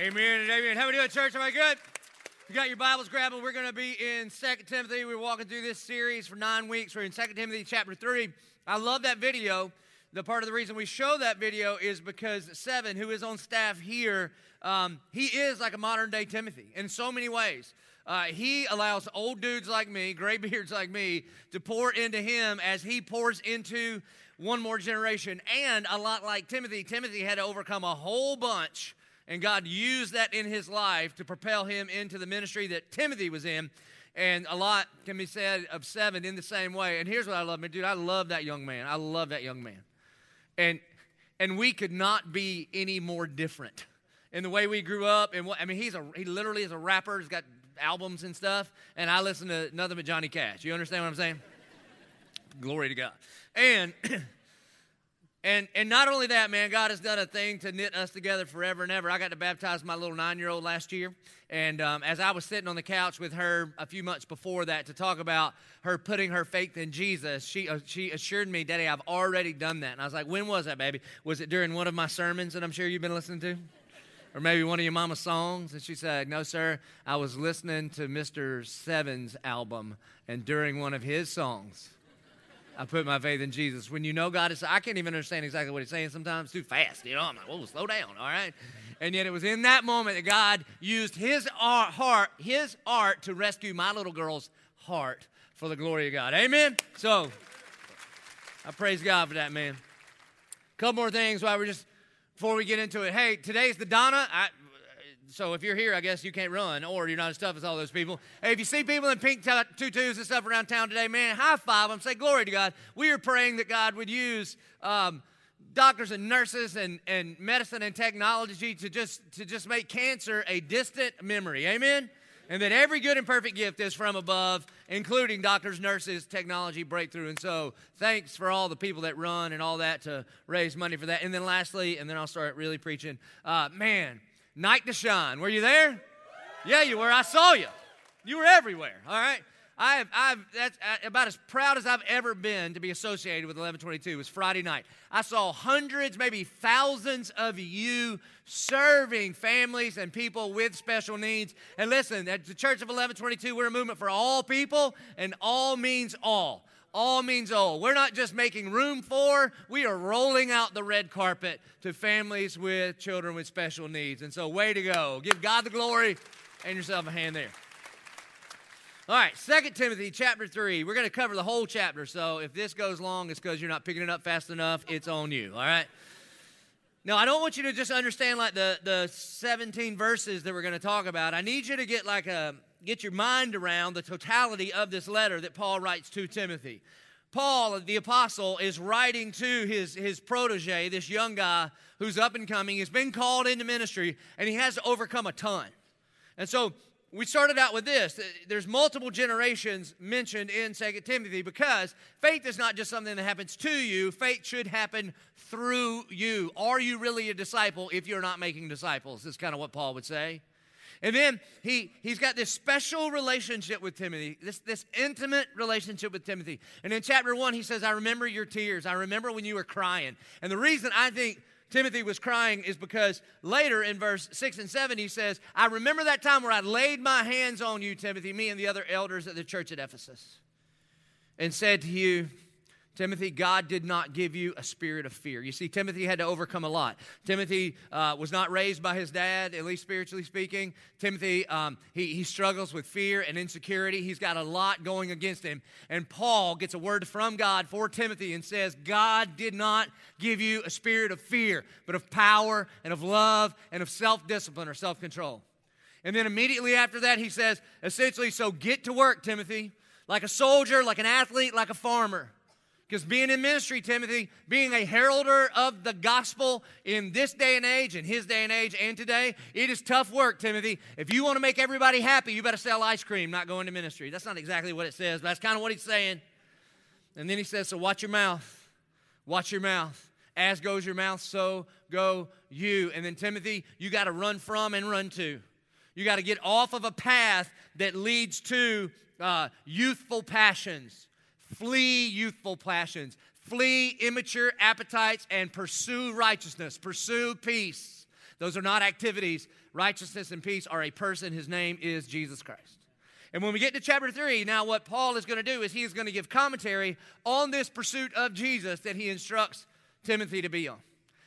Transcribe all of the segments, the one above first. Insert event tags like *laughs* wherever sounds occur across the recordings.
Amen and amen. How we doing, church? Am I good? You got your Bibles grabbing. We're going to be in 2 Timothy. We're walking through this series for nine weeks. We're in 2 Timothy chapter 3. I love that video. The part of the reason we show that video is because Seven, who is on staff here, um, he is like a modern day Timothy in so many ways. Uh, he allows old dudes like me, gray *laughs* beards like me, to pour into him as he pours into one more generation. And a lot like Timothy, Timothy had to overcome a whole bunch and God used that in his life to propel him into the ministry that Timothy was in. And a lot can be said of seven in the same way. And here's what I love, man, dude. I love that young man. I love that young man. And and we could not be any more different in the way we grew up. And what I mean, he's a he literally is a rapper. He's got albums and stuff. And I listen to nothing but Johnny Cash. You understand what I'm saying? Glory to God. And *clears throat* And, and not only that, man, God has done a thing to knit us together forever and ever. I got to baptize my little nine year old last year. And um, as I was sitting on the couch with her a few months before that to talk about her putting her faith in Jesus, she, uh, she assured me, Daddy, I've already done that. And I was like, When was that, baby? Was it during one of my sermons that I'm sure you've been listening to? Or maybe one of your mama's songs? And she said, No, sir, I was listening to Mr. Seven's album, and during one of his songs, I put my faith in Jesus. When you know God is, I can't even understand exactly what He's saying sometimes too fast. You know, I'm like, whoa, slow down, all right? And yet it was in that moment that God used His art, heart, His art to rescue my little girl's heart for the glory of God. Amen? So, I praise God for that, man. A couple more things while we're just, before we get into it. Hey, today's the Donna. I, so if you're here, I guess you can't run, or you're not as tough as all those people. Hey, if you see people in pink tutus and stuff around town today, man, high five them. Say glory to God. We are praying that God would use um, doctors and nurses and, and medicine and technology to just to just make cancer a distant memory. Amen. And that every good and perfect gift is from above, including doctors, nurses, technology, breakthrough. And so, thanks for all the people that run and all that to raise money for that. And then, lastly, and then I'll start really preaching. Uh, man, Night to Shine. Were you there? Yeah, you were. I saw you. You were everywhere. All right. I've, I've, that's uh, about as proud as I've ever been to be associated with 1122. It was Friday night. I saw hundreds, maybe thousands of you serving families and people with special needs. And listen, at the Church of 1122, we're a movement for all people, and all means all all means all. We're not just making room for, we are rolling out the red carpet to families with children with special needs. And so, way to go. Give God the glory and yourself a hand there. All right, Second Timothy chapter 3. We're going to cover the whole chapter. So if this goes long, it's because you're not picking it up fast enough. It's on you. All right? Now, I don't want you to just understand like the, the 17 verses that we're going to talk about. I need you to get like a, get your mind around the totality of this letter that Paul writes to Timothy. Paul, the apostle, is writing to his, his protege, this young guy who's up and coming. He's been called into ministry and he has to overcome a ton. And so we started out with this there's multiple generations mentioned in 2 timothy because faith is not just something that happens to you faith should happen through you are you really a disciple if you're not making disciples is kind of what paul would say and then he, he's got this special relationship with Timothy, this, this intimate relationship with Timothy. And in chapter one, he says, I remember your tears. I remember when you were crying. And the reason I think Timothy was crying is because later in verse 6 and 7, he says, I remember that time where I laid my hands on you, Timothy, me and the other elders at the church at Ephesus, and said to you, Timothy, God did not give you a spirit of fear. You see, Timothy had to overcome a lot. Timothy uh, was not raised by his dad, at least spiritually speaking. Timothy, um, he, he struggles with fear and insecurity. He's got a lot going against him. And Paul gets a word from God for Timothy and says, God did not give you a spirit of fear, but of power and of love and of self discipline or self control. And then immediately after that, he says, essentially, so get to work, Timothy, like a soldier, like an athlete, like a farmer. Because being in ministry, Timothy, being a heralder of the gospel in this day and age, in his day and age, and today, it is tough work, Timothy. If you want to make everybody happy, you better sell ice cream, not go into ministry. That's not exactly what it says, but that's kind of what he's saying. And then he says, So watch your mouth. Watch your mouth. As goes your mouth, so go you. And then, Timothy, you got to run from and run to. You got to get off of a path that leads to uh, youthful passions Flee youthful passions, flee immature appetites, and pursue righteousness, pursue peace. Those are not activities. Righteousness and peace are a person. His name is Jesus Christ. And when we get to chapter 3, now what Paul is going to do is he is going to give commentary on this pursuit of Jesus that he instructs Timothy to be on.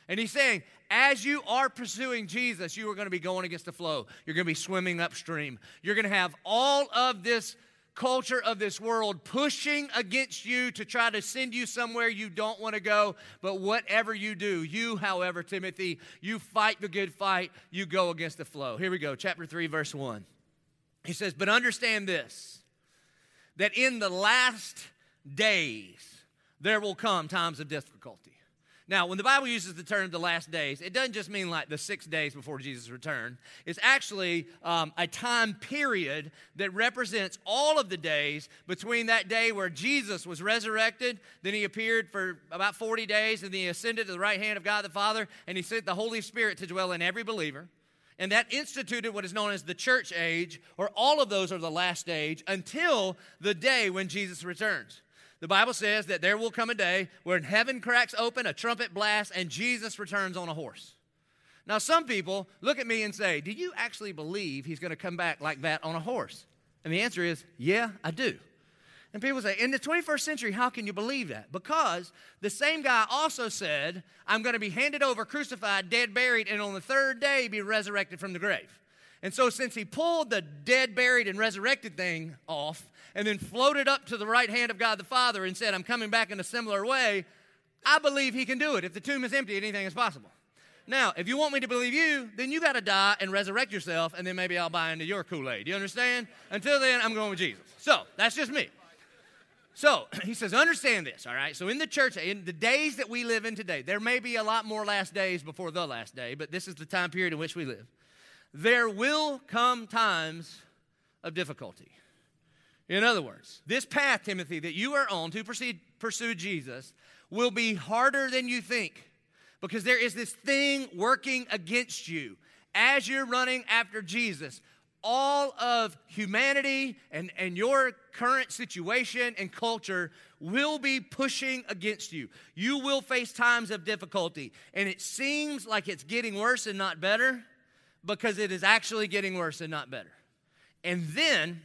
And he's saying, as you are pursuing Jesus, you are going to be going against the flow. You're going to be swimming upstream. You're going to have all of this culture of this world pushing against you to try to send you somewhere you don't want to go. But whatever you do, you, however, Timothy, you fight the good fight, you go against the flow. Here we go, chapter 3, verse 1. He says, But understand this, that in the last days there will come times of difficulty. Now, when the Bible uses the term the last days, it doesn't just mean like the six days before Jesus' return. It's actually um, a time period that represents all of the days between that day where Jesus was resurrected, then he appeared for about 40 days, and then he ascended to the right hand of God the Father, and he sent the Holy Spirit to dwell in every believer. And that instituted what is known as the church age, or all of those are the last age until the day when Jesus returns. The Bible says that there will come a day when heaven cracks open, a trumpet blasts, and Jesus returns on a horse. Now, some people look at me and say, Do you actually believe he's going to come back like that on a horse? And the answer is, Yeah, I do. And people say, In the 21st century, how can you believe that? Because the same guy also said, I'm going to be handed over, crucified, dead, buried, and on the third day be resurrected from the grave. And so, since he pulled the dead, buried, and resurrected thing off, and then floated up to the right hand of God the Father and said, I'm coming back in a similar way, I believe he can do it. If the tomb is empty, anything is possible. Now, if you want me to believe you, then you got to die and resurrect yourself, and then maybe I'll buy into your Kool Aid. You understand? Until then, I'm going with Jesus. So, that's just me. So, *clears throat* he says, understand this, all right? So, in the church, in the days that we live in today, there may be a lot more last days before the last day, but this is the time period in which we live. There will come times of difficulty. In other words, this path, Timothy, that you are on to proceed, pursue Jesus will be harder than you think because there is this thing working against you as you're running after Jesus. All of humanity and, and your current situation and culture will be pushing against you. You will face times of difficulty, and it seems like it's getting worse and not better because it is actually getting worse and not better. And then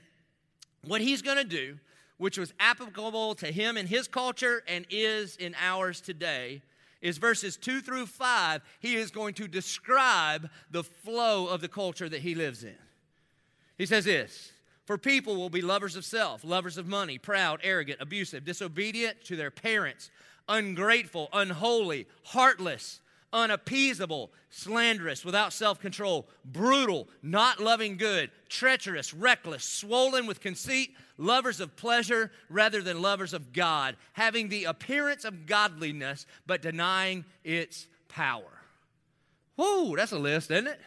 what he's going to do, which was applicable to him in his culture and is in ours today, is verses 2 through 5. He is going to describe the flow of the culture that he lives in. He says this For people will be lovers of self, lovers of money, proud, arrogant, abusive, disobedient to their parents, ungrateful, unholy, heartless unappeasable, slanderous, without self control, brutal, not loving good, treacherous, reckless, swollen with conceit, lovers of pleasure rather than lovers of God, having the appearance of godliness but denying its power. Whoa, that's a list, isn't it?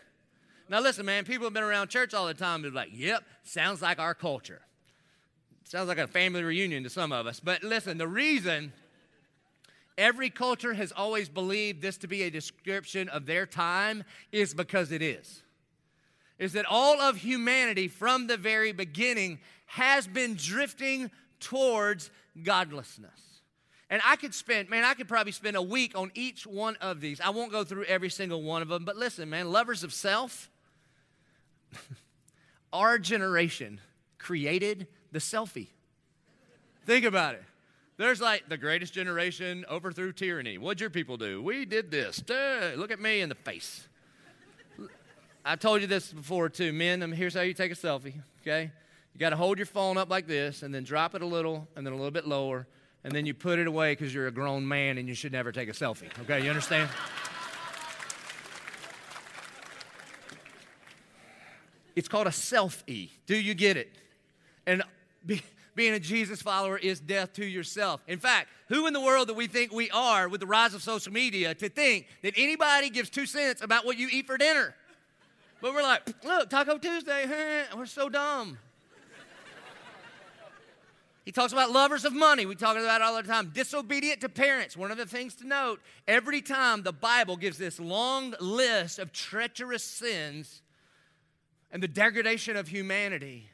Now, listen, man, people have been around church all the time. They're like, yep, sounds like our culture. Sounds like a family reunion to some of us. But listen, the reason every culture has always believed this to be a description of their time is because it is. Is that all of humanity from the very beginning has been drifting towards godlessness. And I could spend, man, I could probably spend a week on each one of these. I won't go through every single one of them, but listen, man, lovers of self, *laughs* our generation created the selfie. Think about it. There's like the greatest generation overthrew tyranny. What'd your people do? We did this. Duh, look at me in the face. I told you this before too. Men, um, here's how you take a selfie, okay? You got to hold your phone up like this and then drop it a little and then a little bit lower and then you put it away because you're a grown man and you should never take a selfie, okay? You understand? it's called a selfie. Do you get it? And be, being a Jesus follower is death to yourself. In fact, who in the world do we think we are with the rise of social media to think that anybody gives two cents about what you eat for dinner? But we're like, look, Taco Tuesday, huh? we're so dumb. He talks about lovers of money. We talk about it all the time. Disobedient to parents. One of the things to note every time the Bible gives this long list of treacherous sins and the degradation of humanity,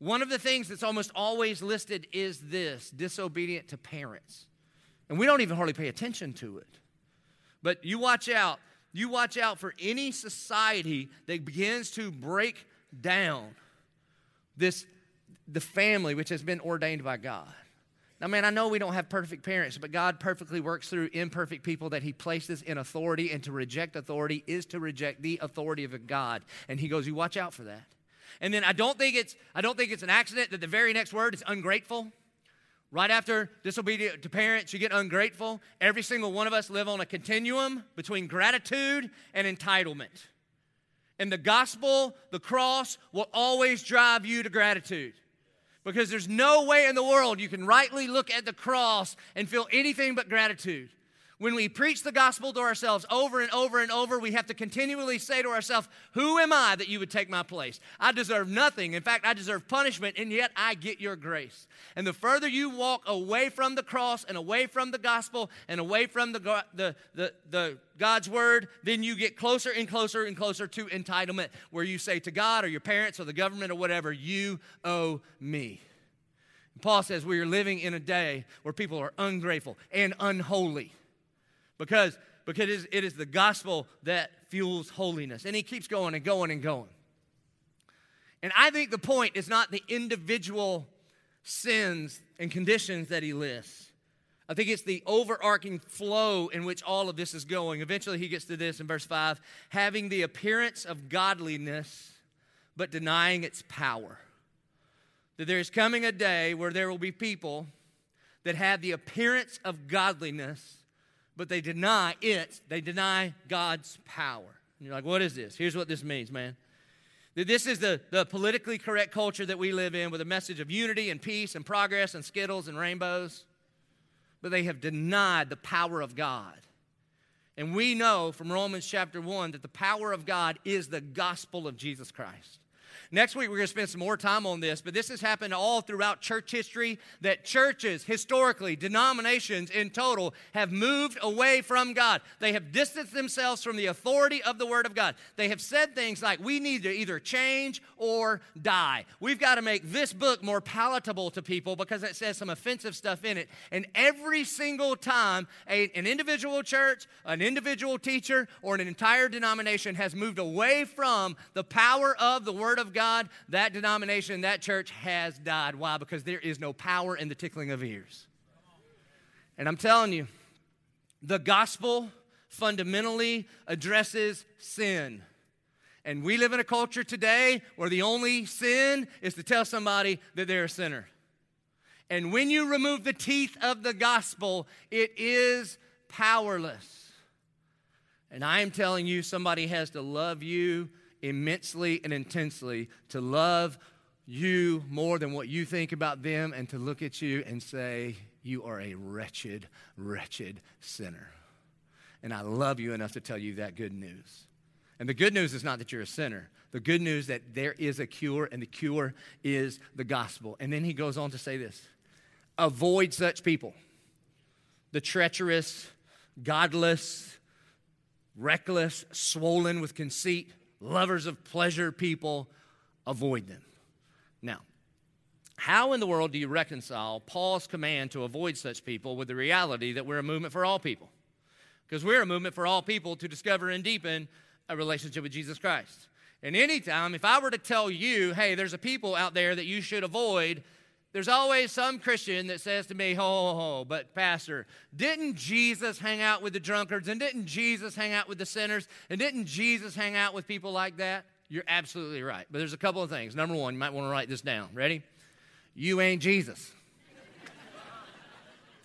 one of the things that's almost always listed is this disobedient to parents. And we don't even hardly pay attention to it. But you watch out you watch out for any society that begins to break down this the family which has been ordained by God. Now, man, I know we don't have perfect parents, but God perfectly works through imperfect people that He places in authority, and to reject authority is to reject the authority of a God. And He goes, You watch out for that. And then I don't think it's I don't think it's an accident that the very next word is ungrateful. Right after disobedient to parents, you get ungrateful. Every single one of us live on a continuum between gratitude and entitlement. And the gospel, the cross, will always drive you to gratitude. Because there's no way in the world you can rightly look at the cross and feel anything but gratitude. When we preach the gospel to ourselves over and over and over, we have to continually say to ourselves, Who am I that you would take my place? I deserve nothing. In fact, I deserve punishment, and yet I get your grace. And the further you walk away from the cross and away from the gospel and away from the, the, the, the God's word, then you get closer and closer and closer to entitlement, where you say to God or your parents or the government or whatever, You owe me. Paul says we are living in a day where people are ungrateful and unholy because, because it is, the gospel that fuels holiness. And he keeps going and going and going. And I think the point is not the individual sins and conditions that he lists. I think it's the overarching flow in which all of this is going. Eventually, he gets to this in verse 5 having the appearance of godliness, but denying its power. That there is coming a day where there will be people that have the appearance of godliness, but they deny it. They deny God's power. And you're like, what is this? Here's what this means, man. This is the, the politically correct culture that we live in with a message of unity and peace and progress and skittles and rainbows. But they have denied the power of God. And we know from Romans chapter 1 that the power of God is the gospel of Jesus Christ. Next week, we're going to spend some more time on this, but this has happened all throughout church history that churches, historically, denominations in total, have moved away from God. They have distanced themselves from the authority of the Word of God. They have said things like, we need to either change or die. We've got to make this book more palatable to people because it says some offensive stuff in it. And every single time a, an individual church, an individual teacher, or an entire denomination has moved away from the power of the Word of God, God, that denomination, that church has died. Why? Because there is no power in the tickling of ears. And I'm telling you, the gospel fundamentally addresses sin. And we live in a culture today where the only sin is to tell somebody that they're a sinner. And when you remove the teeth of the gospel, it is powerless. And I am telling you, somebody has to love you immensely and intensely to love you more than what you think about them and to look at you and say, You are a wretched, wretched sinner. And I love you enough to tell you that good news. And the good news is not that you're a sinner. The good news that there is a cure, and the cure is the gospel. And then he goes on to say this avoid such people the treacherous, godless, reckless, swollen with conceit lovers of pleasure people, avoid them. Now, how in the world do you reconcile Paul's command to avoid such people with the reality that we're a movement for all people? Because we're a movement for all people to discover and deepen a relationship with Jesus Christ. And anytime, if I were to tell you, hey, there's a people out there that you should avoid, there's always some Christian that says to me, ho, ho, ho, but Pastor, didn't Jesus hang out with the drunkards? And didn't Jesus hang out with the sinners? And didn't Jesus hang out with people like that? You're absolutely right. But there's a couple of things. Number one, you might want to write this down. Ready? You ain't Jesus.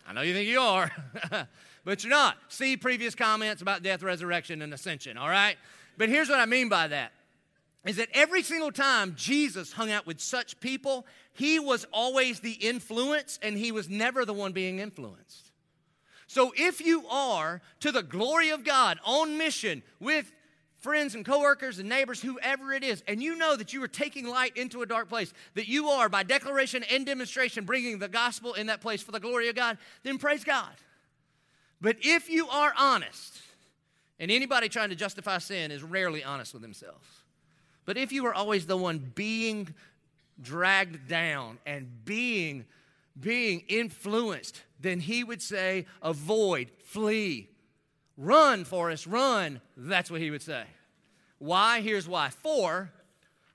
I know you think you are, *laughs* but you're not. See previous comments about death, resurrection, and ascension, all right? But here's what I mean by that is that every single time Jesus hung out with such people, he was always the influence and he was never the one being influenced. So if you are to the glory of God on mission with friends and coworkers and neighbors, whoever it is, and you know that you are taking light into a dark place, that you are by declaration and demonstration bringing the gospel in that place for the glory of God, then praise God. But if you are honest, and anybody trying to justify sin is rarely honest with themselves. But if you are always the one being dragged down and being being influenced, then he would say avoid, flee, Run, Forrest, run. That's what he would say. Why? Here's why. For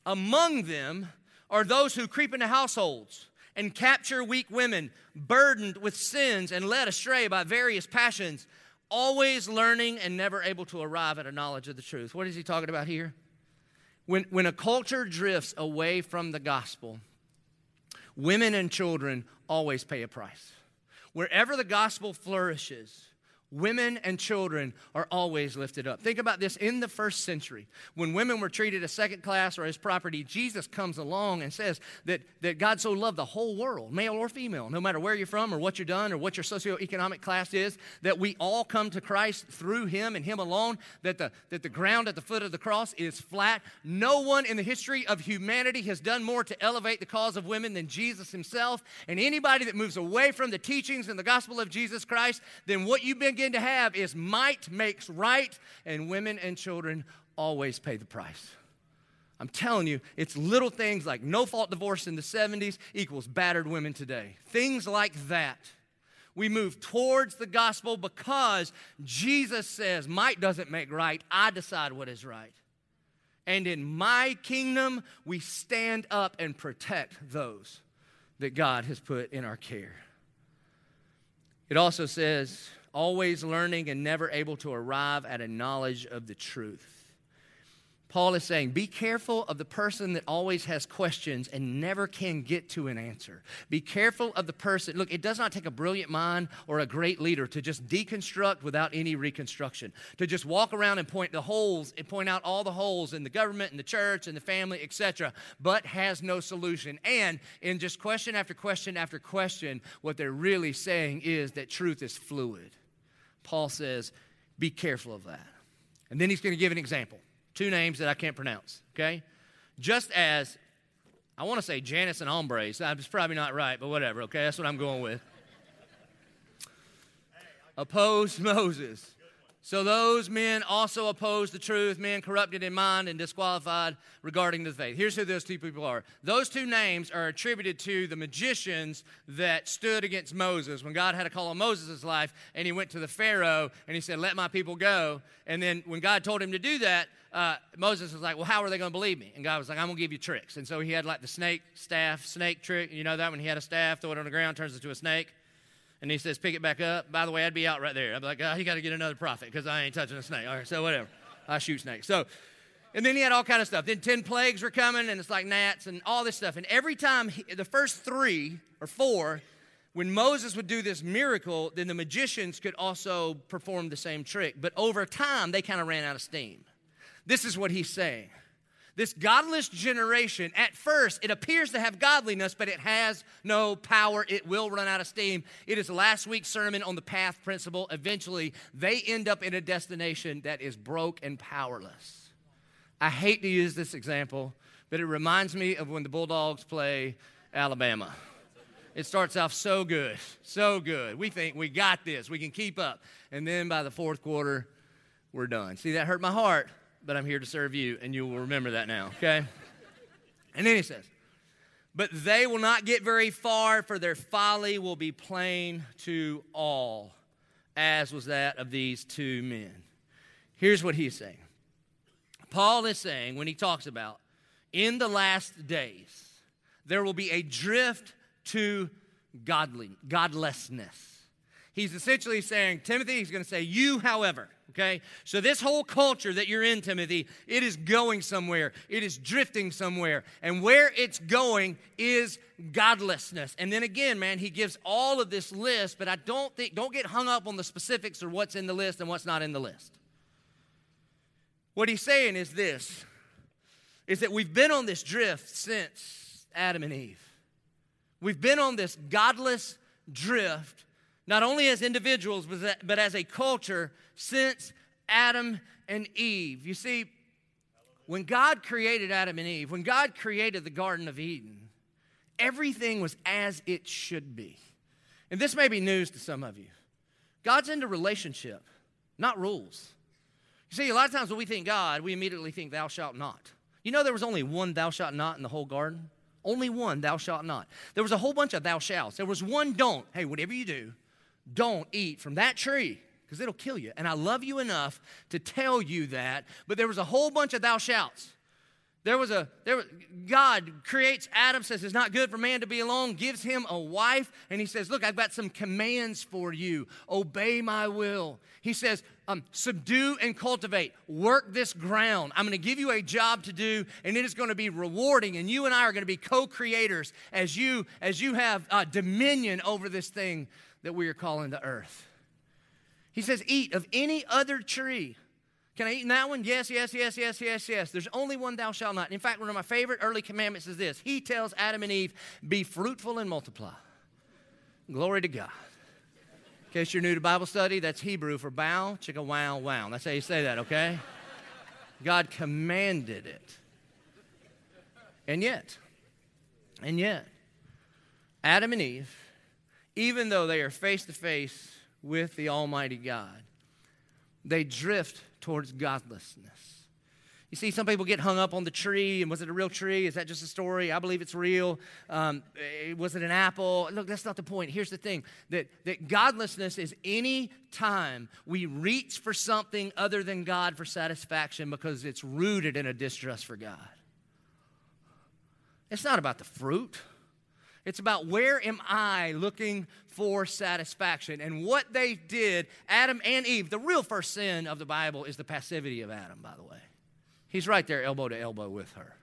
among them are those who creep into households and capture weak women, burdened with sins and led astray by various passions, always learning and never able to arrive at a knowledge of the truth. What is he talking about here? When, when a culture drifts away from the gospel, women and children always pay a price. Wherever the gospel flourishes, Women and children are always lifted up. Think about this in the first century. When women were treated as second class or as property, Jesus comes along and says that, that God so loved the whole world, male or female, no matter where you're from or what you've done or what your socioeconomic class is, that we all come to Christ through Him and Him alone, that the, that the ground at the foot of the cross is flat. No one in the history of humanity has done more to elevate the cause of women than Jesus Himself. And anybody that moves away from the teachings and the gospel of Jesus Christ, then what you've been begin to have is might makes right, and women and children always pay the price. I'm telling you, it's little things like no fault divorce in the 70s equals battered women today. Things like that. We move towards the gospel because Jesus says, Might doesn't make right, I decide what is right. And in my kingdom, we stand up and protect those that God has put in our care. It also says, always learning and never able to arrive at a knowledge of the truth. Paul is saying, be careful of the person that always has questions and never can get to an answer. Be careful of the person. Look, it does not take a brilliant mind or a great leader to just deconstruct without any reconstruction, to just walk around and point the holes and point out all the holes in the government and the church and the family, etc., but has no solution. And in just question after question after question, what they're really saying is that truth is fluid. Paul says, be careful of that. And then he's going to give an example. Two names that I can't pronounce, okay? Just as, I want to say Janice and Jambres. That's probably not right, but whatever, okay? That's what I'm going with. Opposed Moses. So those men also opposed the truth, men corrupted in mind and disqualified regarding the faith. Here's who those two people are. Those two names are attributed to the magicians that stood against Moses when God had a call on Moses' life and he went to the Pharaoh and he said, Let my people go. And then when God told him to do that, uh, Moses was like, Well, how are they going to believe me? And God was like, I'm going to give you tricks. And so he had like the snake staff, snake trick. You know that when he had a staff, throw it on the ground, turns into a snake and he says, pick it back up. By the way, I'd be out right there. I'd be like, ah, oh, you got to get another prophet because I ain't touching a snake. All right, so whatever. I shoot snakes. So, and then he had all kind of stuff. Then 10 plagues were coming, and it's like gnats and all this stuff. And every time, he, the first three or four, when Moses would do this miracle, then the magicians could also perform the same trick. But over time, they kind of ran out of steam. This is what he's saying. This godless generation, at first, it appears to have godliness, but it has no power. It will run out of steam. It is last week's sermon on the path principle. Eventually, they end up in a destination that is broke and powerless. I hate to use this example, but it reminds me of when the Bulldogs play Alabama. It starts off so good, so good. We think we got this, we can keep up. And then by the fourth quarter, we're done. See, that hurt my heart but I'm here to serve you, and you will remember that now, okay? And then he says, But they will not get very far, for their folly will be plain to all, as was that of these two men. Here's what he's saying Paul is saying, when he talks about in the last days, there will be a drift to godly, godlessness. He's essentially saying, Timothy, he's going to say, You, however, okay? So, this whole culture that you're in, Timothy, it is going somewhere. It is drifting somewhere. And where it's going is godlessness. And then again, man, he gives all of this list, but I don't think, don't get hung up on the specifics or what's in the list and what's not in the list. What he's saying is this is that we've been on this drift since Adam and Eve. We've been on this godless drift not only as individuals, but as a culture since Adam and Eve. You see, when God created Adam and Eve, when God created the Garden of Eden, everything was as it should be. And this may be news to some of you. God's into relationship, not rules. You see, a lot of times when we think God, we immediately think, thou shalt not. You know, there was only one thou shalt not in the whole garden? Only one, thou shalt not. There was a whole bunch of thou shalt. There was one don't. Hey, whatever you do, don't eat from that tree because it'll kill you. And I love you enough to tell you that. But there was a whole bunch of thou shalt. There was a there was, God creates Adam says it's not good for man to be alone gives him a wife and he says look I've got some commands for you obey my will he says um, subdue and cultivate work this ground I'm going to give you a job to do and it is going to be rewarding and you and I are going to be co-creators as you as you have uh, dominion over this thing that we are calling the earth he says eat of any other tree can I eat in that one? Yes, yes, yes, yes, yes, yes. There's only one thou shalt not. In fact, one of my favorite early commandments is this He tells Adam and Eve, be fruitful and multiply. Glory to God. In case you're new to Bible study, that's Hebrew for bow, chicka wow, wow. That's how you say that, okay? God commanded it. And yet, and yet, Adam and Eve, even though they are face to face with the Almighty God, they drift towards godlessness. You see, some people get hung up on the tree, and was it a real tree? Is that just a story? I believe it's real. Um, eh, was it an apple? Look, that's not the point. Here's the thing that, that godlessness is any time we reach for something other than God for satisfaction because it's rooted in a distrust for God. It's not about the fruit. It's about where am I looking for satisfaction. And what they did, Adam and Eve, the real first sin of the Bible is the passivity of Adam, by the way. He's right there, elbow to elbow with her.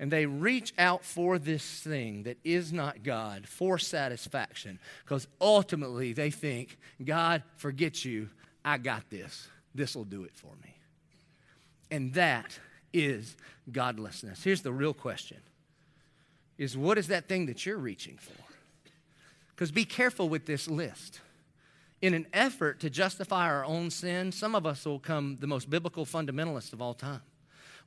And they reach out for this thing that is not God for satisfaction because ultimately they think, God, forget you. I got this. This will do it for me. And that is godlessness. Here's the real question is what is that thing that you're reaching for? Because be careful with this list. In an effort to justify our own sin, some of us will come the most biblical fundamentalists of all time.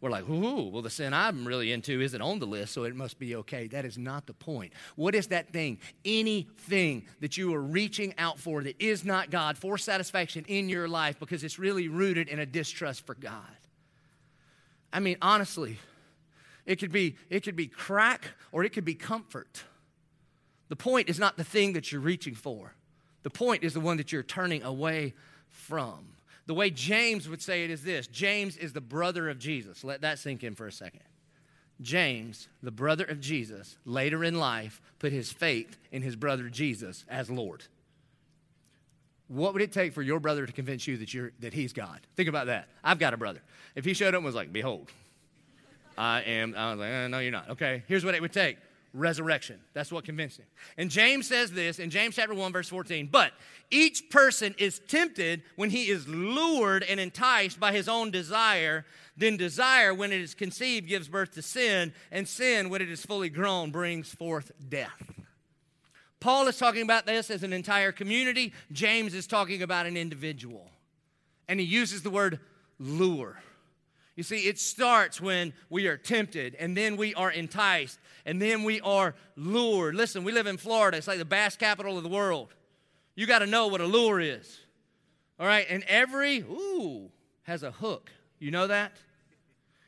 We're like, ooh, well, the sin I'm really into isn't on the list, so it must be okay. That is not the point. What is that thing? Anything that you are reaching out for that is not God for satisfaction in your life because it's really rooted in a distrust for God. I mean, honestly, it could be, it could be crack or it could be comfort. The point is not the thing that you're reaching for. The point is the one that you're turning away from. The way James would say it is this James is the brother of Jesus. Let that sink in for a second. James, the brother of Jesus, later in life put his faith in his brother Jesus as Lord. What would it take for your brother to convince you that, you're, that he's God? Think about that. I've got a brother. If he showed up and was like, Behold, I am. I was like, eh, no, you're not. Okay, here's what it would take resurrection. That's what convinced him. And James says this in James chapter 1, verse 14. But each person is tempted when he is lured and enticed by his own desire. Then desire, when it is conceived, gives birth to sin. And sin, when it is fully grown, brings forth death. Paul is talking about this as an entire community. James is talking about an individual. And he uses the word lure. You see, it starts when we are tempted, and then we are enticed, and then we are lured. Listen, we live in Florida, it's like the bass capital of the world. You got to know what a lure is. All right, and every, ooh, has a hook. You know that?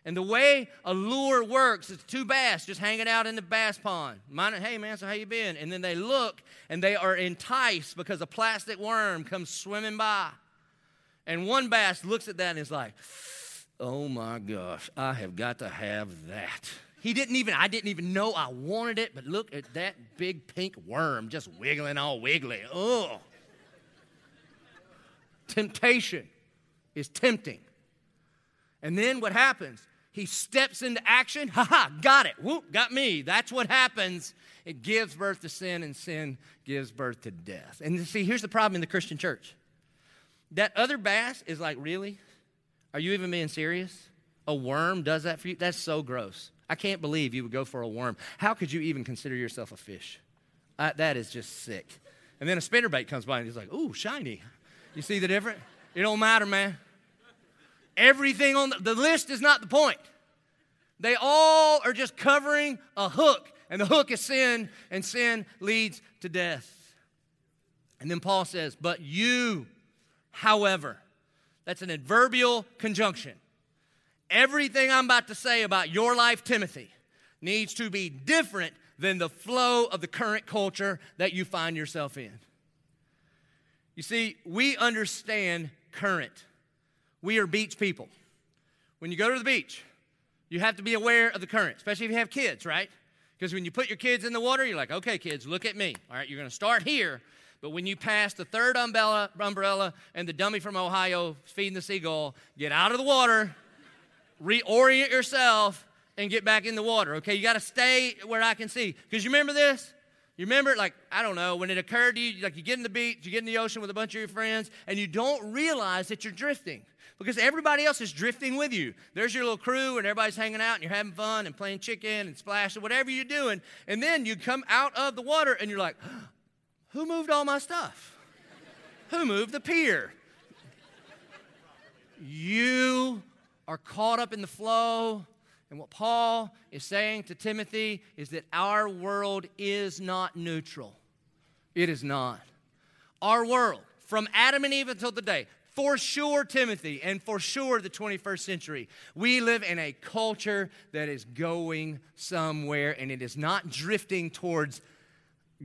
And the way a lure works, it's two bass just hanging out in the bass pond. Mine, hey man, so how you been? And then they look and they are enticed because a plastic worm comes swimming by. And one bass looks at that and is like, oh my gosh, I have got to have that. He didn't even, I didn't even know I wanted it, but look at that big pink worm just wiggling all wiggly. Oh. Temptation is tempting. And then what happens? He steps into action. Ha ha, got it. Whoop, got me. That's what happens. It gives birth to sin, and sin gives birth to death. And see, here's the problem in the Christian church that other bass is like, really? Are you even being serious? A worm does that for you? That's so gross. I can't believe you would go for a worm. How could you even consider yourself a fish? Uh, that is just sick. And then a spinnerbait comes by and he's like, ooh, shiny. You see the difference? It don't matter, man. Everything on the, the list is not the point. They all are just covering a hook, and the hook is sin, and sin leads to death. And then Paul says, But you, however, that's an adverbial conjunction. Everything I'm about to say about your life, Timothy, needs to be different than the flow of the current culture that you find yourself in. You see, we understand current. We are beach people. When you go to the beach, you have to be aware of the current, especially if you have kids, right? Because when you put your kids in the water, you're like, okay, kids, look at me. All right, you're going to start here, but when you pass the third umbrella, umbrella and the dummy from Ohio feeding the seagull, get out of the water, reorient yourself, and get back in the water, okay? You got to stay where I can see. Because you remember this? You remember, like, I don't know, when it occurred to you, like you get in the beach, you get in the ocean with a bunch of your friends, and you don't realize that you're drifting because everybody else is drifting with you. There's your little crew, and everybody's hanging out, and you're having fun and playing chicken and splash and whatever you're doing. And then you come out of the water, and you're like, who moved all my stuff? who moved the pier? You are caught up in the flow and what Paul is saying to Timothy is that our world is not neutral. It is not. Our world, from Adam and Eve until today, for sure, Timothy, and for sure, the 21st century, we live in a culture that is going somewhere and it is not drifting towards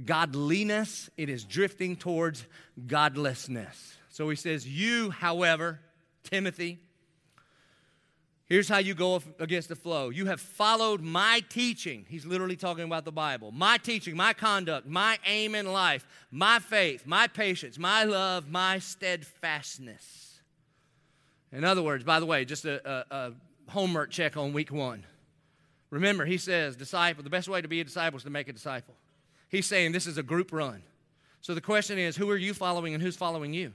godliness, it is drifting towards godlessness. So he says, You, however, Timothy, Here's how you go against the flow. You have followed my teaching. He's literally talking about the Bible. My teaching, my conduct, my aim in life, my faith, my patience, my love, my steadfastness. In other words, by the way, just a, a, a homework check on week one. Remember, he says, disciple, the best way to be a disciple is to make a disciple. He's saying this is a group run. So the question is, who are you following and who's following you?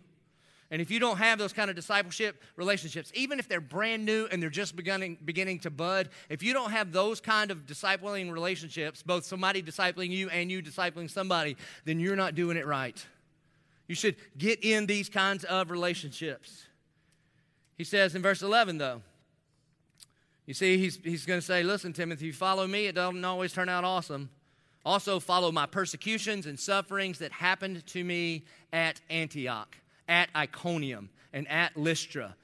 And if you don't have those kind of discipleship relationships, even if they're brand new and they're just beginning, beginning to bud, if you don't have those kind of discipling relationships, both somebody discipling you and you discipling somebody, then you're not doing it right. You should get in these kinds of relationships. He says in verse 11, though, you see, he's, he's going to say, Listen, Timothy, you follow me, it doesn't always turn out awesome. Also, follow my persecutions and sufferings that happened to me at Antioch at Iconium and at Lystra.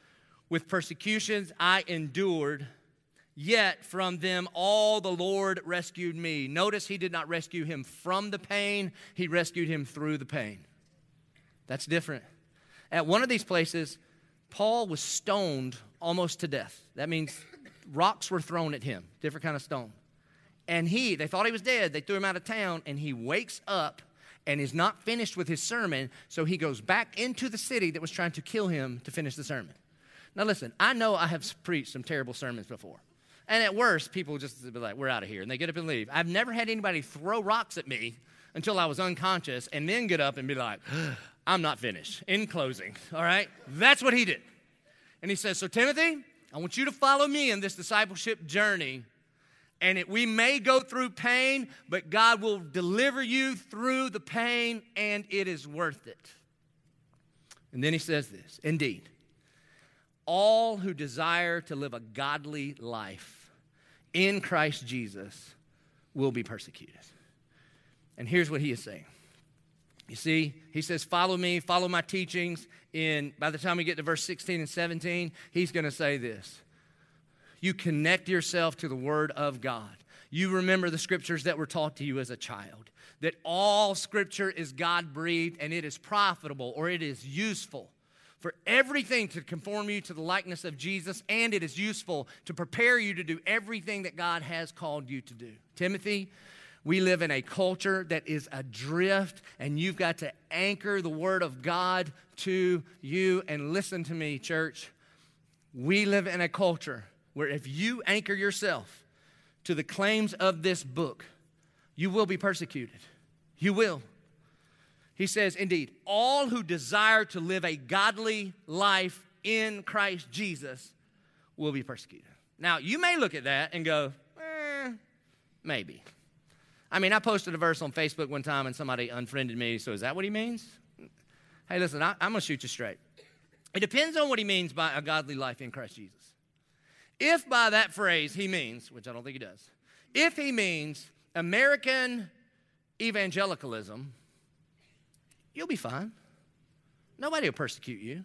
With persecutions I endured, yet from them all the Lord rescued me. Notice he did not rescue him from the pain, he rescued him through the pain. That's different. At one of these places, Paul was stoned almost to death. That means rocks were thrown at him, different kind of stone. And he, they thought he was dead. They threw him out of town, and he wakes up and is not finished with his sermon, so he goes back into the city that was trying to kill him to finish the sermon. Now, listen, I know I have preached some terrible sermons before. And at worst, people just be like, we're out of here. And they get up and leave. I've never had anybody throw rocks at me until I was unconscious and then get up and be like, I'm not finished. In closing, all right? That's what he did. And he says, So, Timothy, I want you to follow me in this discipleship journey and it, we may go through pain, but God will deliver you through the pain, and it is worth it. And then he says this Indeed, all who desire to live a godly life in Christ Jesus will be persecuted. And here's what he is saying. You see, he says, Follow me, follow my teachings. In by the time we get to verse 16 and 17, he's going to say this you connect yourself to the Word of God. You remember the scriptures that were taught to you as a child that all scripture is God breathed and it is profitable or it is useful for everything to conform you to the likeness of Jesus, and it is useful to prepare you to do everything that God has called you to do. Timothy, we live in a culture that is adrift, and you've got to anchor the Word of God to you. And listen to me, church. We live in a culture where if you anchor yourself to the claims of this book, you will be persecuted. You will. He says, Indeed, all who desire to live a godly life in Christ Jesus will be persecuted. Now, you may look at that and go, eh, maybe. I mean, I posted a verse on Facebook one time and somebody unfriended me, so is that what he means? Hey, listen, I, am going to shoot you straight. It depends on what he means by a godly life in Christ Jesus. If by that phrase he means, which I don't think he does, if he means American evangelicalism, you'll be fine. Nobody will persecute you.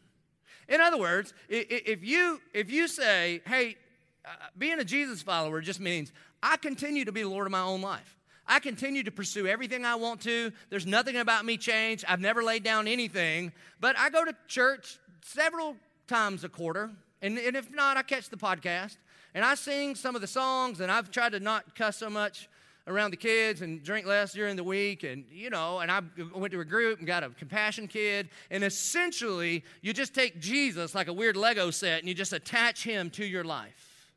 In other words, if you, if you say, hey, uh, being a Jesus follower just means I continue to be the Lord of my own life. I continue to pursue everything I want to. There's nothing about me changed. I've never laid down anything. But I go to church several times a quarter. And, and if not, I catch the podcast. And I sing some of the songs. And I've tried to not cuss so much around the kids and drink less during the week. And you know and i went to a group and got a compassion kid. And essentially you just take jesus like a weird lego set and you just attach him to your life.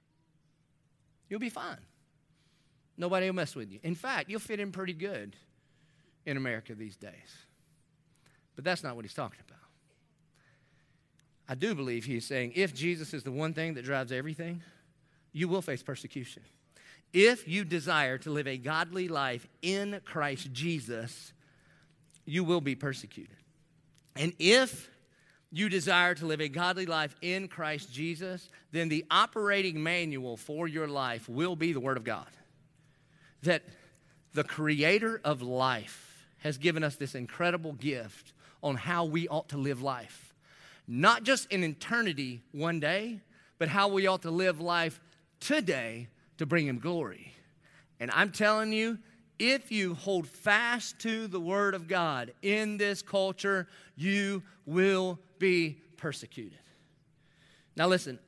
You'll be fine. Nobody will mess with you. In fact you'll fit in pretty good in america these days. But that's not what he's talking about i do believe he's saying if jesus is the one thing that drives everything you will face persecution if you desire to live a godly life in Christ Jesus, you will be persecuted. And if you desire to live a godly life in Christ Jesus, then the operating manual for your life will be the Word of God. That the Creator of life has given us this incredible gift on how we ought to live life. Not just in eternity one day, but how we ought to live life today to bring him glory. And I'm telling you, if you hold fast to the word of God in this culture, you will be persecuted. Now, listen,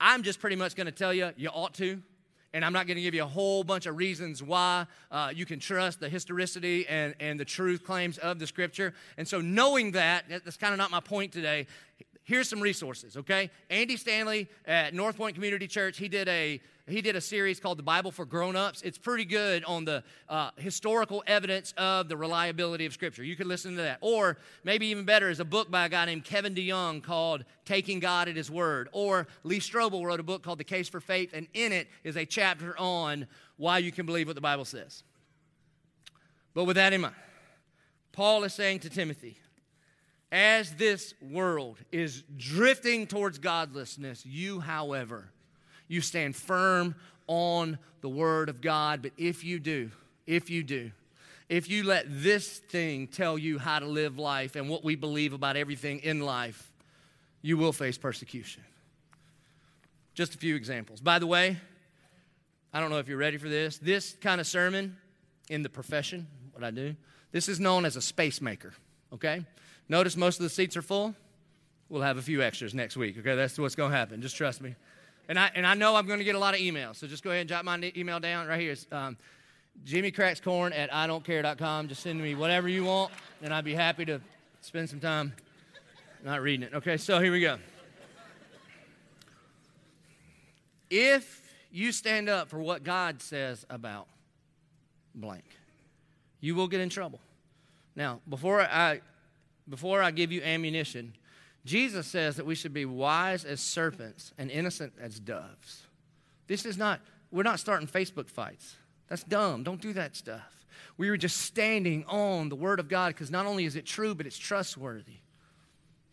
I'm just pretty much going to tell you, you ought to. And I'm not going to give you a whole bunch of reasons why uh, you can trust the historicity and, and the truth claims of the scripture. And so, knowing that, that's kind of not my point today. Here's some resources, okay? Andy Stanley at North Point Community Church, he did a he did a series called The Bible for Grown-Ups. It's pretty good on the uh, historical evidence of the reliability of Scripture. You could listen to that. Or maybe even better is a book by a guy named Kevin DeYoung called Taking God at His Word. Or Lee Strobel wrote a book called The Case for Faith, and in it is a chapter on why you can believe what the Bible says. But with that in mind, Paul is saying to Timothy, as this world is drifting towards godlessness, you, however, you stand firm on the Word of God. But if you do, if you do, if you let this thing tell you how to live life and what we believe about everything in life, you will face persecution. Just a few examples. By the way, I don't know if you're ready for this. This kind of sermon in the profession, what I do, this is known as a space maker, okay? Notice most of the seats are full. We'll have a few extras next week, okay? That's what's going to happen. Just trust me. And I, and I know I'm going to get a lot of emails, so just go ahead and jot my email down right here. It's um, Jimmy Cracks Corn at I don't care.com. Just send me whatever you want, and I'd be happy to spend some time not reading it. Okay, so here we go. If you stand up for what God says about blank, you will get in trouble. Now, before I before I give you ammunition, Jesus says that we should be wise as serpents and innocent as doves. This is not, we're not starting Facebook fights. That's dumb. Don't do that stuff. We were just standing on the Word of God because not only is it true, but it's trustworthy.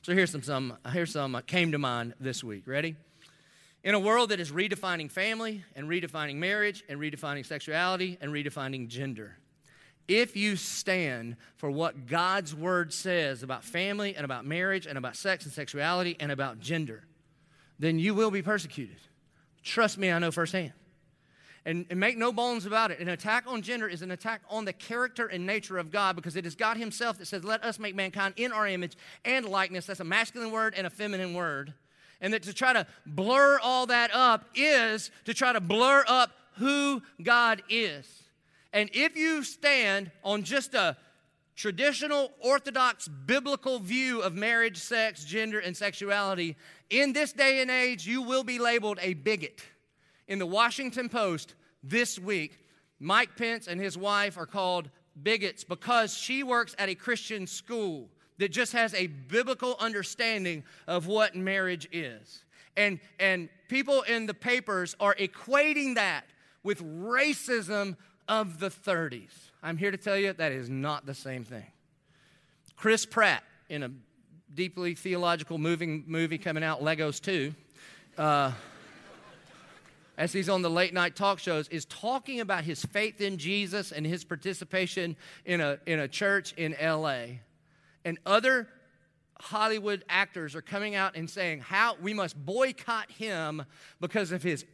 So here's some, some here's some came to mind this week. Ready? In a world that is redefining family and redefining marriage and redefining sexuality and redefining gender, if you stand for what God's word says about family and about marriage and about sex and sexuality and about gender, then you will be persecuted. Trust me, I know firsthand. And, and, make no bones about it. An attack on gender is an attack on the character and nature of God because it is God Himself that says, Let us make mankind in our image and likeness. That's a masculine word and a feminine word. And that to try to blur all that up is to try to blur up who God is. And if you stand on just a traditional, orthodox, biblical view of marriage, sex, gender, and sexuality, in this day and age, you will be labeled a bigot. In the Washington Post this week, Mike Pence and his wife are called bigots because she works at a Christian school that just has a biblical understanding of what marriage is. And, and people in the papers are equating that with racism of the 30s. I'm here to tell you that is not the same thing. Chris Pratt, in a deeply theological moving movie coming out, Legos 2, uh, as he's on the late night talk shows, is talking about his faith in Jesus and his participation in a, in a church in LA. And other Hollywood actors are coming out and saying how we must boycott him because of his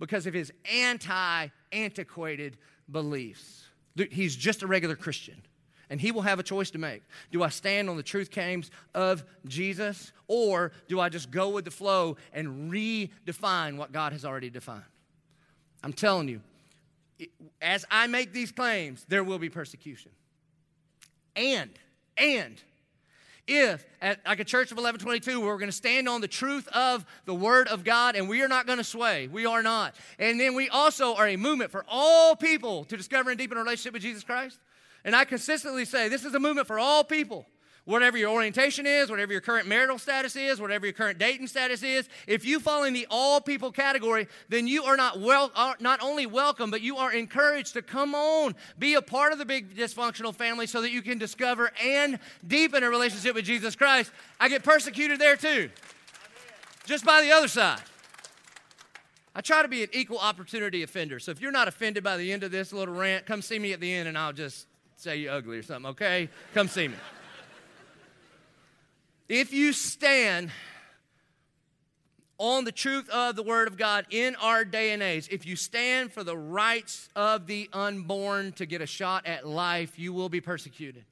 because of his anti antiquated beliefs. He's just a regular Christian. And he will have a choice to make. Do I stand on the truth claims of Jesus, or do I just go with the flow and redefine what God has already defined? I'm telling you, as I make these claims, there will be persecution. And, and, if at like a church of 1122 we're going to stand on the truth of the word of god and we are not going to sway. We are not. And then we also are a movement for all people to discover and deepen a relationship with jesus christ. And i consistently say this is a movement for all people whatever your orientation is, whatever your current marital status is, whatever your current dating status is, if you fall in the all people category, then you are not well are not only welcome, but you are encouraged to come on, be a part of the big dysfunctional family so that you can discover and deepen a relationship with Jesus Christ. I get persecuted there too. Just by the other side. I try to be an equal opportunity offender. So if you're not offended by the end of this little rant, come see me at the end and I'll just say you're ugly or something, okay? Come see me. If you stand on the truth of the Word of God in our day and age, if you stand for the rights of the unborn to get a shot at life, you will be persecuted.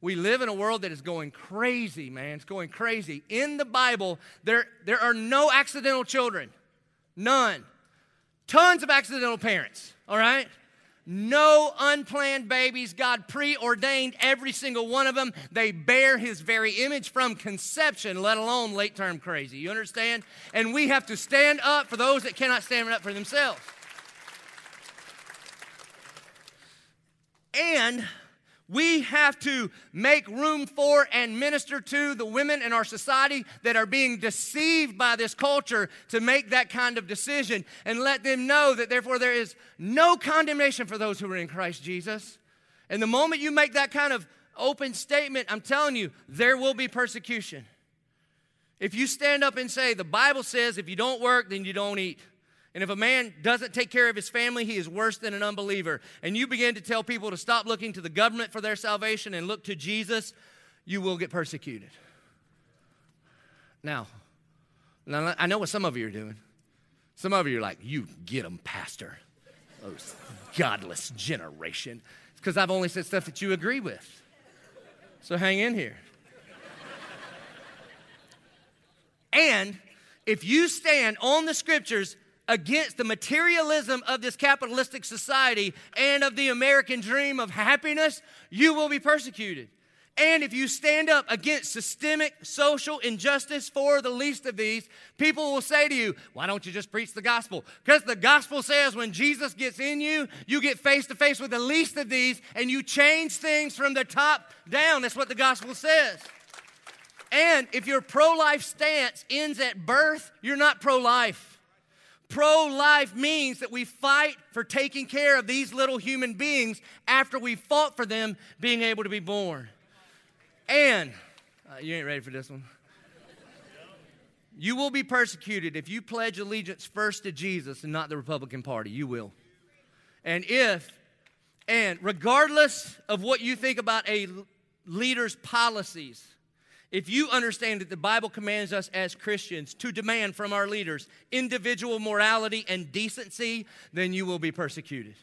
We live in a world that is going crazy, man. It's going crazy. In the Bible, there, there are no accidental children. None. Tons of accidental parents, all right? No unplanned babies. God preordained every single one of them. They bear His very image from conception, let alone late term crazy. You understand? And we have to stand up for those that cannot stand up for themselves. And we have to make room for and minister to the women in our society that are being deceived by this culture to make that kind of decision and let them know that therefore there is no condemnation for those who are in Christ Jesus. And the moment you make that kind of open statement, I'm telling you, there will be persecution. If you stand up and say, the Bible says if you don't work, then you don't eat. And if a man doesn't take care of his family, he is worse than an unbeliever. And you begin to tell people to stop looking to the government for their salvation and look to Jesus, you will get persecuted. Now, now I know what some of you are doing. Some of you are like, you get them, Pastor. Oh, Those godless generation. It's because I've only said stuff that you agree with. So hang in here. and if you stand on the scriptures against the materialism of this capitalistic society and of the American dream of happiness, you will be persecuted. And if you stand up against systemic social injustice for the least of these, people will say to you, Why don't you just preach the gospel? Because the gospel says when Jesus gets in you, you get face to face with the least of these and you change things from the top down. That's what the gospel says. And if your pro life stance ends at birth, you're not pro life. Pro life means that we fight for taking care of these little human beings after we fought for them being able to be born. And, uh, you ain't ready for this one. You will be persecuted if you pledge allegiance first to Jesus and not the Republican Party. You will. And if, and regardless of what you think about a leader's policies, if you understand that the Bible commands us as Christians to demand from our leaders individual morality and decency, then you will be persecuted.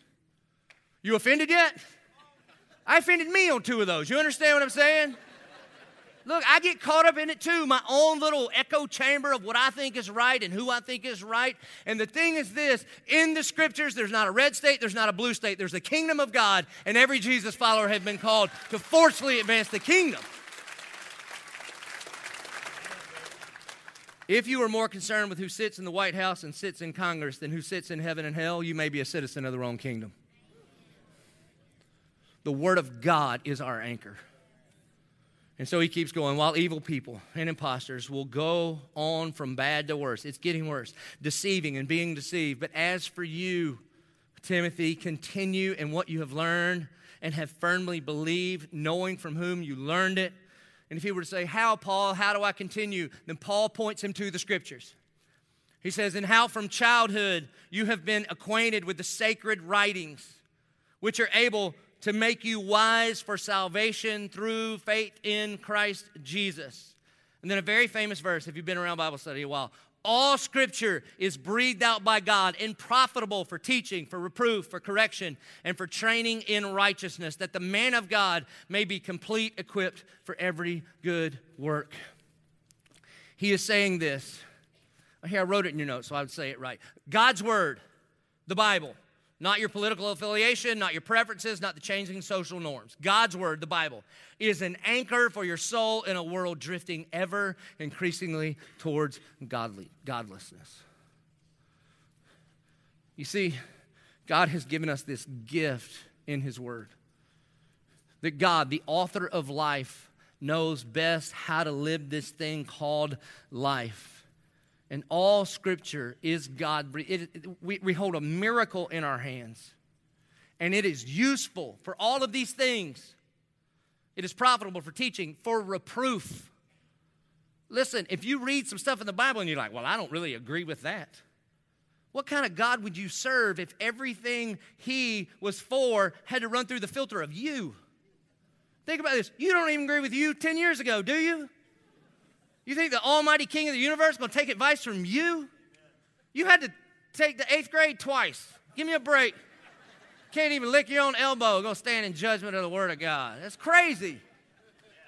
You offended yet? I offended me on two of those. You understand what I'm saying? Look, I get caught up in it too, my own little echo chamber of what I think is right and who I think is right. And the thing is this in the scriptures, there's not a red state, there's not a blue state, there's the kingdom of God, and every Jesus follower has been called to forcefully advance the kingdom. If you are more concerned with who sits in the White House and sits in Congress than who sits in heaven and hell, you may be a citizen of the wrong kingdom. The Word of God is our anchor. And so he keeps going. While evil people and impostors will go on from bad to worse, it's getting worse, deceiving and being deceived. But as for you, Timothy, continue in what you have learned and have firmly believed, knowing from whom you learned it and if he were to say, How, Paul, how do I continue? Then Paul points him to the scriptures. He says, And how from childhood you have been acquainted with the sacred writings, which are able to make you wise for salvation through faith in Christ Jesus. And then a very famous verse, if you've been around Bible study a while All scripture is breathed out by God and profitable for teaching, for reproof, for correction, and for training in righteousness, that the man of God may be complete, equipped for every good work. He is saying this. Here, I wrote it in your notes, so I would say it right. God's word, the Bible, not your political affiliation, not your preferences, not the changing social norms. God's word, the Bible, is an anchor for your soul in a world drifting ever increasingly towards godly, godlessness. You see, God has given us this gift in His Word. That God, the author of life, knows best how to live this thing called life. And all scripture is God. We, we hold a miracle in our hands. And it is useful for all of these things. It is profitable for teaching, for reproof. Listen, if you read some stuff in the Bible and you're like, well, I don't really agree with that. What kind of God would you serve if everything He was for had to run through the filter of you? Think about this. You don't even agree with you 10 years ago, do you? You think the almighty king of the universe is going to take advice from you? You had to take the eighth grade twice. Give me a break. Can't even lick your own elbow, go stand in judgment of the word of God. That's crazy.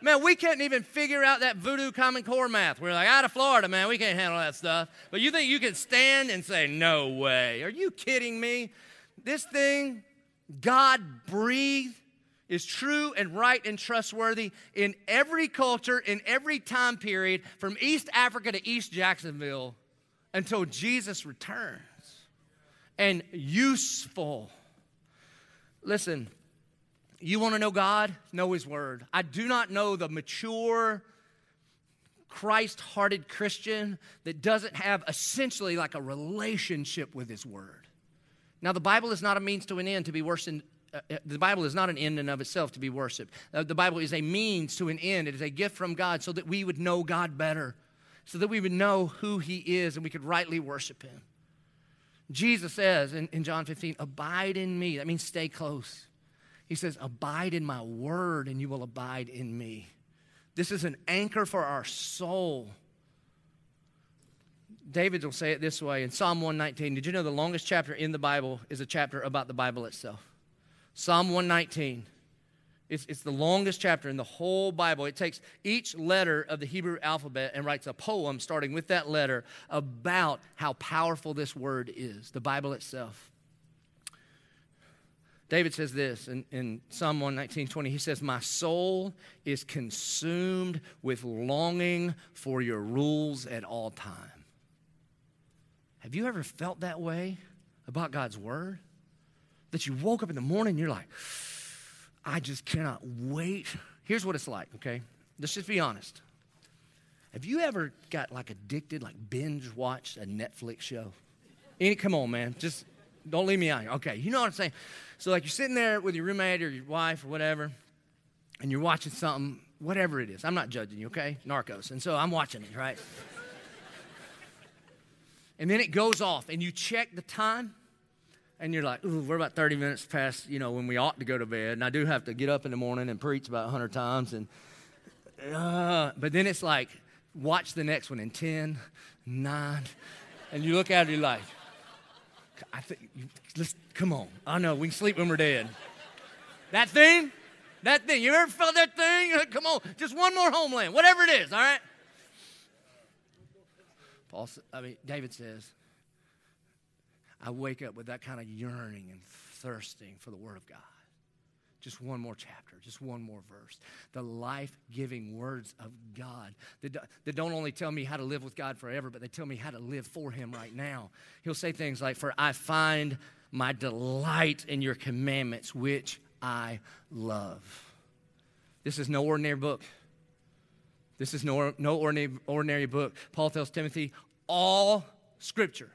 Man, we couldn't even figure out that voodoo common core math. We're like, out of Florida, man, we can't handle that stuff. But you think you can stand and say, no way. Are you kidding me? This thing, God breathed is true and right and trustworthy in every culture, in every time period, from East Africa to East Jacksonville until Jesus returns. And useful. Listen, you want to know God? Know His Word. I do not know the mature, Christ hearted Christian that doesn't have essentially like a relationship with His Word. Now, the Bible is not a means to an end to be uh, the Bible is not an end in of itself to be worshiped. Uh, the Bible is a means to an end. It is a gift from God so that we would know God better, so that we would know who He is and we could rightly worship Him. Jesus says in, in John 15, Abide in me. That means stay close. He says, Abide in my word and you will abide in me. This is an anchor for our soul. David will say it this way in Psalm 119. Did you know the longest chapter in the Bible is a chapter about the Bible itself? Psalm 119. It's, it's the longest chapter in the whole Bible. It takes each letter of the Hebrew alphabet and writes a poem starting with that letter about how powerful this word is, the Bible itself. David says this in, in Psalm 119 20. He says, My soul is consumed with longing for your rules at all time. Have you ever felt that way about God's word? That you woke up in the morning and you're like, I just cannot wait. Here's what it's like, okay? Let's just be honest. Have you ever got like addicted, like binge watched a Netflix show? Any, come on, man. Just don't leave me out here. Okay, you know what I'm saying? So, like, you're sitting there with your roommate or your wife or whatever, and you're watching something, whatever it is. I'm not judging you, okay? Narcos. And so I'm watching it, right? *laughs* and then it goes off, and you check the time, and you're like, ooh, we're about 30 minutes past, you know, when we ought to go to bed. And I do have to get up in the morning and preach about 100 times. And, uh, but then it's like, watch the next one in 10, 9. And you look at it, you're like, I think, let's, come on. I know, we can sleep when we're dead. That thing, that thing, you ever felt that thing? *laughs* Come on, just one more homeland, whatever it is, all right? Paul, I mean, David says, I wake up with that kind of yearning and thirsting for the Word of God. Just one more chapter, just one more verse. The life giving words of God that, that don't only tell me how to live with God forever, but they tell me how to live for Him right now. He'll say things like, For I find my delight in your commandments, which I love. This is no ordinary book. This is no, no ordinary, ordinary book. Paul tells Timothy, all scripture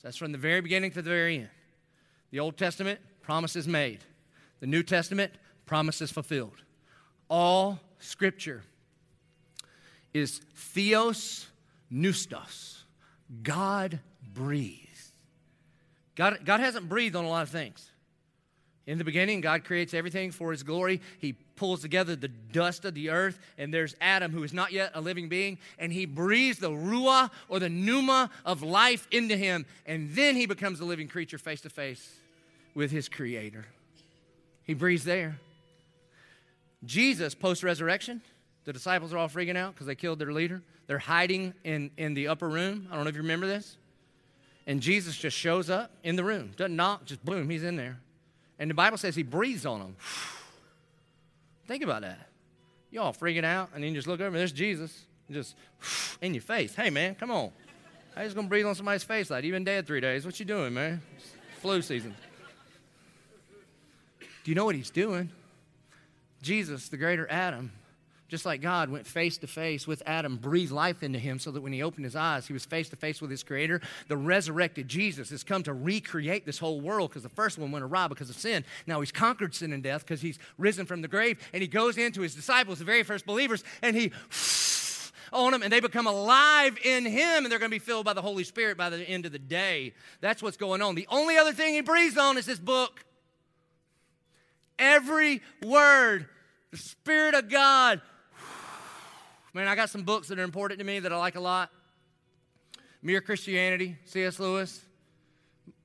so that's from the very beginning to the very end. The Old Testament, promises made. The New Testament, promises fulfilled. All scripture is theos pneustos. God breathes. God, God hasn't breathed on a lot of things. In the beginning, God creates everything for his glory. He pulls together the dust of the earth, and there's Adam, who is not yet a living being, and he breathes the ruah or the pneuma of life into him, and then he becomes a living creature face to face with his creator. He breathes there. Jesus, post resurrection, the disciples are all freaking out because they killed their leader. They're hiding in, in the upper room. I don't know if you remember this. And Jesus just shows up in the room, doesn't knock, just boom, he's in there. And the Bible says he breathes on them. Think about that. Y'all freaking out, and then you just look over, and there's Jesus, just *sighs* in your face. Hey, man, come on. I just gonna breathe on somebody's face like you've been dead three days. What you doing, man? It's flu season. Do you know what he's doing? Jesus, the greater Adam, just like God went face to face with Adam, breathed life into him so that when he opened his eyes, he was face to face with his creator. The resurrected Jesus has come to recreate this whole world because the first one went awry because of sin. Now he's conquered sin and death because he's risen from the grave and he goes into his disciples, the very first believers, and he *sniffs* on them and they become alive in him and they're going to be filled by the Holy Spirit by the end of the day. That's what's going on. The only other thing he breathes on is this book. Every word, the Spirit of God Man, I got some books that are important to me that I like a lot. Mere Christianity, C.S. Lewis.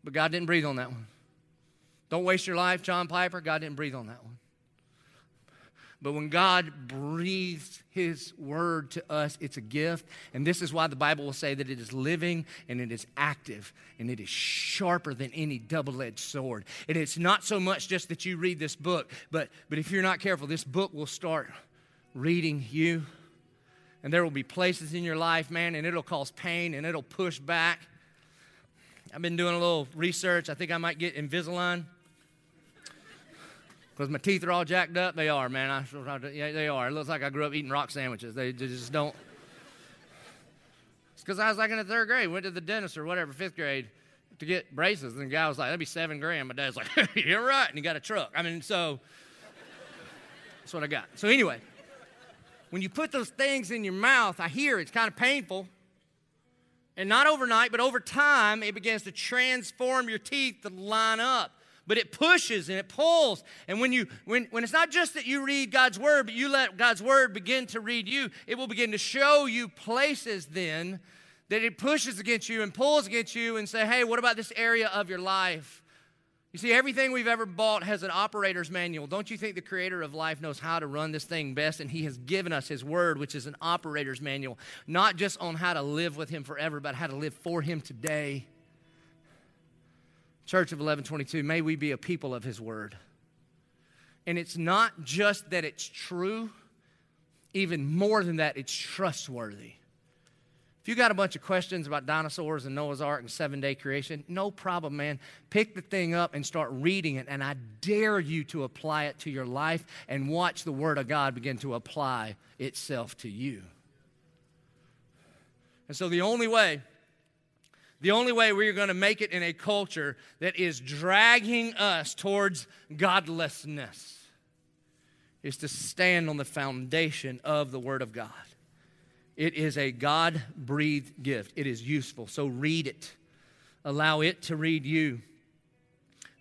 But God didn't breathe on that one. Don't Waste Your Life, John Piper. God didn't breathe on that one. But when God breathes His word to us, it's a gift. And this is why the Bible will say that it is living and it is active and it is sharper than any double edged sword. And it's not so much just that you read this book, but, but if you're not careful, this book will start reading you and there will be places in your life, man, and it'll cause pain and it'll push back. I've been doing a little research. I think I might get Invisalign because my teeth are all jacked up. They are, man. I, yeah, they are. It looks like I grew up eating rock sandwiches. They just don't. It's because I was like in the third grade, went to the dentist or whatever, fifth grade, to get braces. And the guy was like, that'd be seven grand. My dad's like, *laughs* you're right. And he got a truck. I mean, so that's what I got. So, anyway when you put those things in your mouth, I hear it's kind of painful. And not overnight, but over time, it begins to transform your teeth to line up. But it pushes and it pulls. And when you when, when it's not just that you read God's word, but you let God's word begin to read you, it will begin to show you places then that it pushes against you and pulls against you and say, hey, what about this area of your life? You see, everything we've ever bought has an operator's manual. Don't you think the creator of life knows how to run this thing best? And he has given us his word, which is an operator's manual, not just on how to live with him forever, but how to live for him today. Church of 1122, may we be a people of his word. And it's not just that it's true, even more than that, it's trustworthy. If you got a bunch of questions about dinosaurs and Noah's Ark and seven day creation, no problem, man. Pick the thing up and start reading it. And I dare you to apply it to your life and watch the Word of God begin to apply itself to you. And so the only way, the only way we're going to make it in a culture that is dragging us towards godlessness is to stand on the foundation of the Word of God. It is a God breathed gift. It is useful. So read it. Allow it to read you.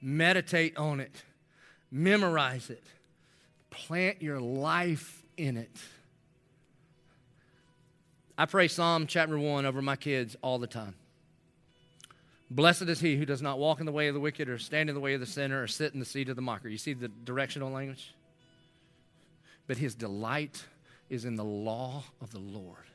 Meditate on it. Memorize it. Plant your life in it. I pray Psalm chapter 1 over my kids all the time. Blessed is he who does not walk in the way of the wicked, or stand in the way of the sinner, or sit in the seat of the mocker. You see the directional language? But his delight is in the law of the Lord.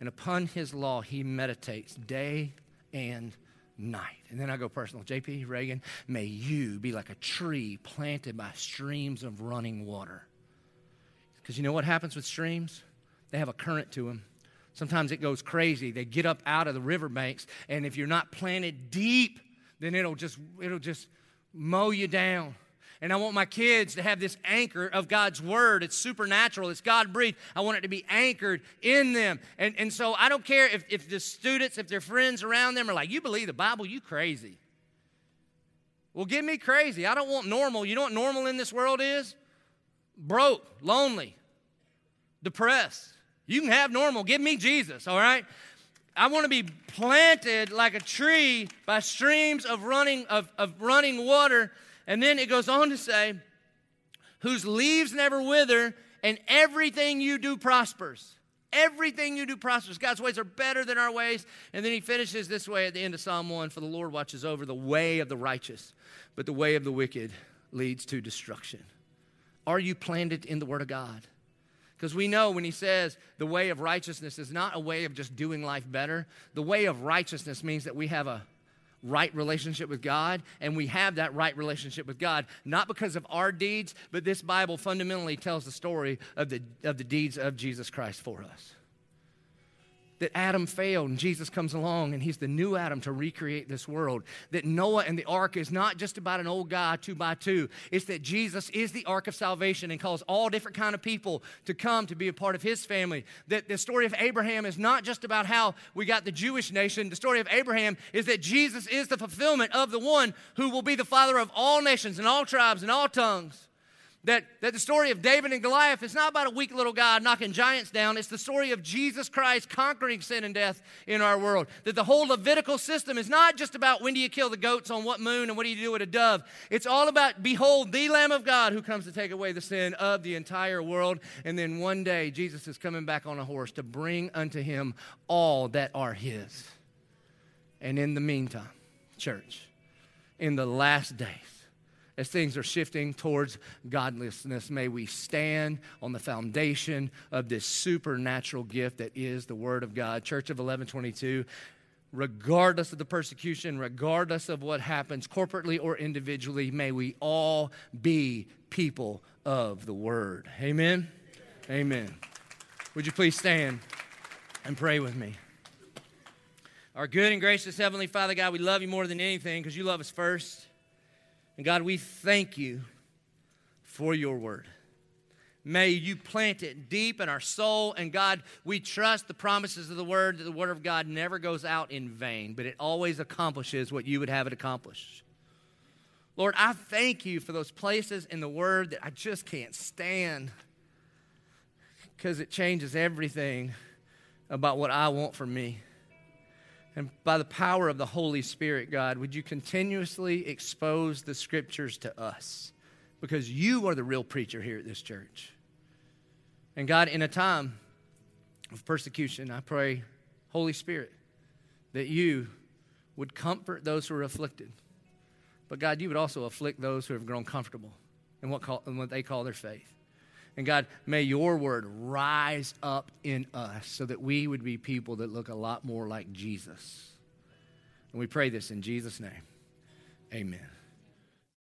And upon his law, he meditates day and night. And then I go personal. JP Reagan, may you be like a tree planted by streams of running water. Because you know what happens with streams? They have a current to them. Sometimes it goes crazy. They get up out of the riverbanks, and if you're not planted deep, then it'll just it'll just mow you down. And I want my kids to have this anchor of God's word. It's supernatural, it's God breathed. I want it to be anchored in them. And, and so I don't care if, if the students, if their friends around them are like, You believe the Bible? You crazy. Well, give me crazy. I don't want normal. You know what normal in this world is? Broke, lonely, depressed. You can have normal. Give me Jesus, all right? I want to be planted like a tree by streams of running, of, of running water And then it goes on to say, whose leaves never wither, and everything you do prospers. Everything you do prospers. God's ways are better than our ways. And then he finishes this way at the end of Psalm 1 For the Lord watches over the way of the righteous, but the way of the wicked leads to destruction. Are you planted in the Word of God? Because we know when he says the way of righteousness is not a way of just doing life better, the way of righteousness means that we have a right relationship with God, and we have that right relationship with God, not because of our deeds, but this Bible fundamentally tells the story of the, of the deeds of Jesus Christ for us that Adam failed and Jesus comes along and he's the new Adam to recreate this world. That Noah and the ark is not just about an old guy two by two. It's that Jesus is the ark of salvation and calls all different kind of people to come to be a part of his family. That the story of Abraham is not just about how we got the Jewish nation. The story of Abraham is that Jesus is the fulfillment of the one who will be the father of all nations and all tribes and all tongues that, that the story of David and Goliath is not about a weak little guy knocking giants down. It's the story of Jesus Christ conquering sin and death in our world. That the whole Levitical system is not just about when do you kill the goats on what moon and what do you do with a dove. It's all about, behold, the Lamb of God who comes to take away the sin of the entire world. And then one day, Jesus is coming back on a horse to bring unto him all that are his. And in the meantime, church, in the last days, as things are shifting towards godlessness, may we stand on the foundation of this supernatural gift that is the Word of God. Church of 1122, regardless of the persecution, regardless of what happens corporately or individually, may we all be people of the Word. Amen? Amen. Would you please stand and pray with me? Our good and gracious Heavenly Father, God, we love you more than anything because you love us first. And God, we thank you for your word. May you plant it deep in our soul. And God, we trust the promises of the word that the word of God never goes out in vain, but it always accomplishes what you would have it accomplish. Lord, I thank you for those places in the word that I just can't stand because it changes everything about what I want for me. And by the power of the Holy Spirit, God, would you continuously expose the scriptures to us? Because you are the real preacher here at this church. And God, in a time of persecution, I pray, Holy Spirit, that you would comfort those who are afflicted. But God, you would also afflict those who have grown comfortable in what, call, in what they call their faith. And God, may your word rise up in us so that we would be people that look a lot more like Jesus. And we pray this in Jesus' name. Amen.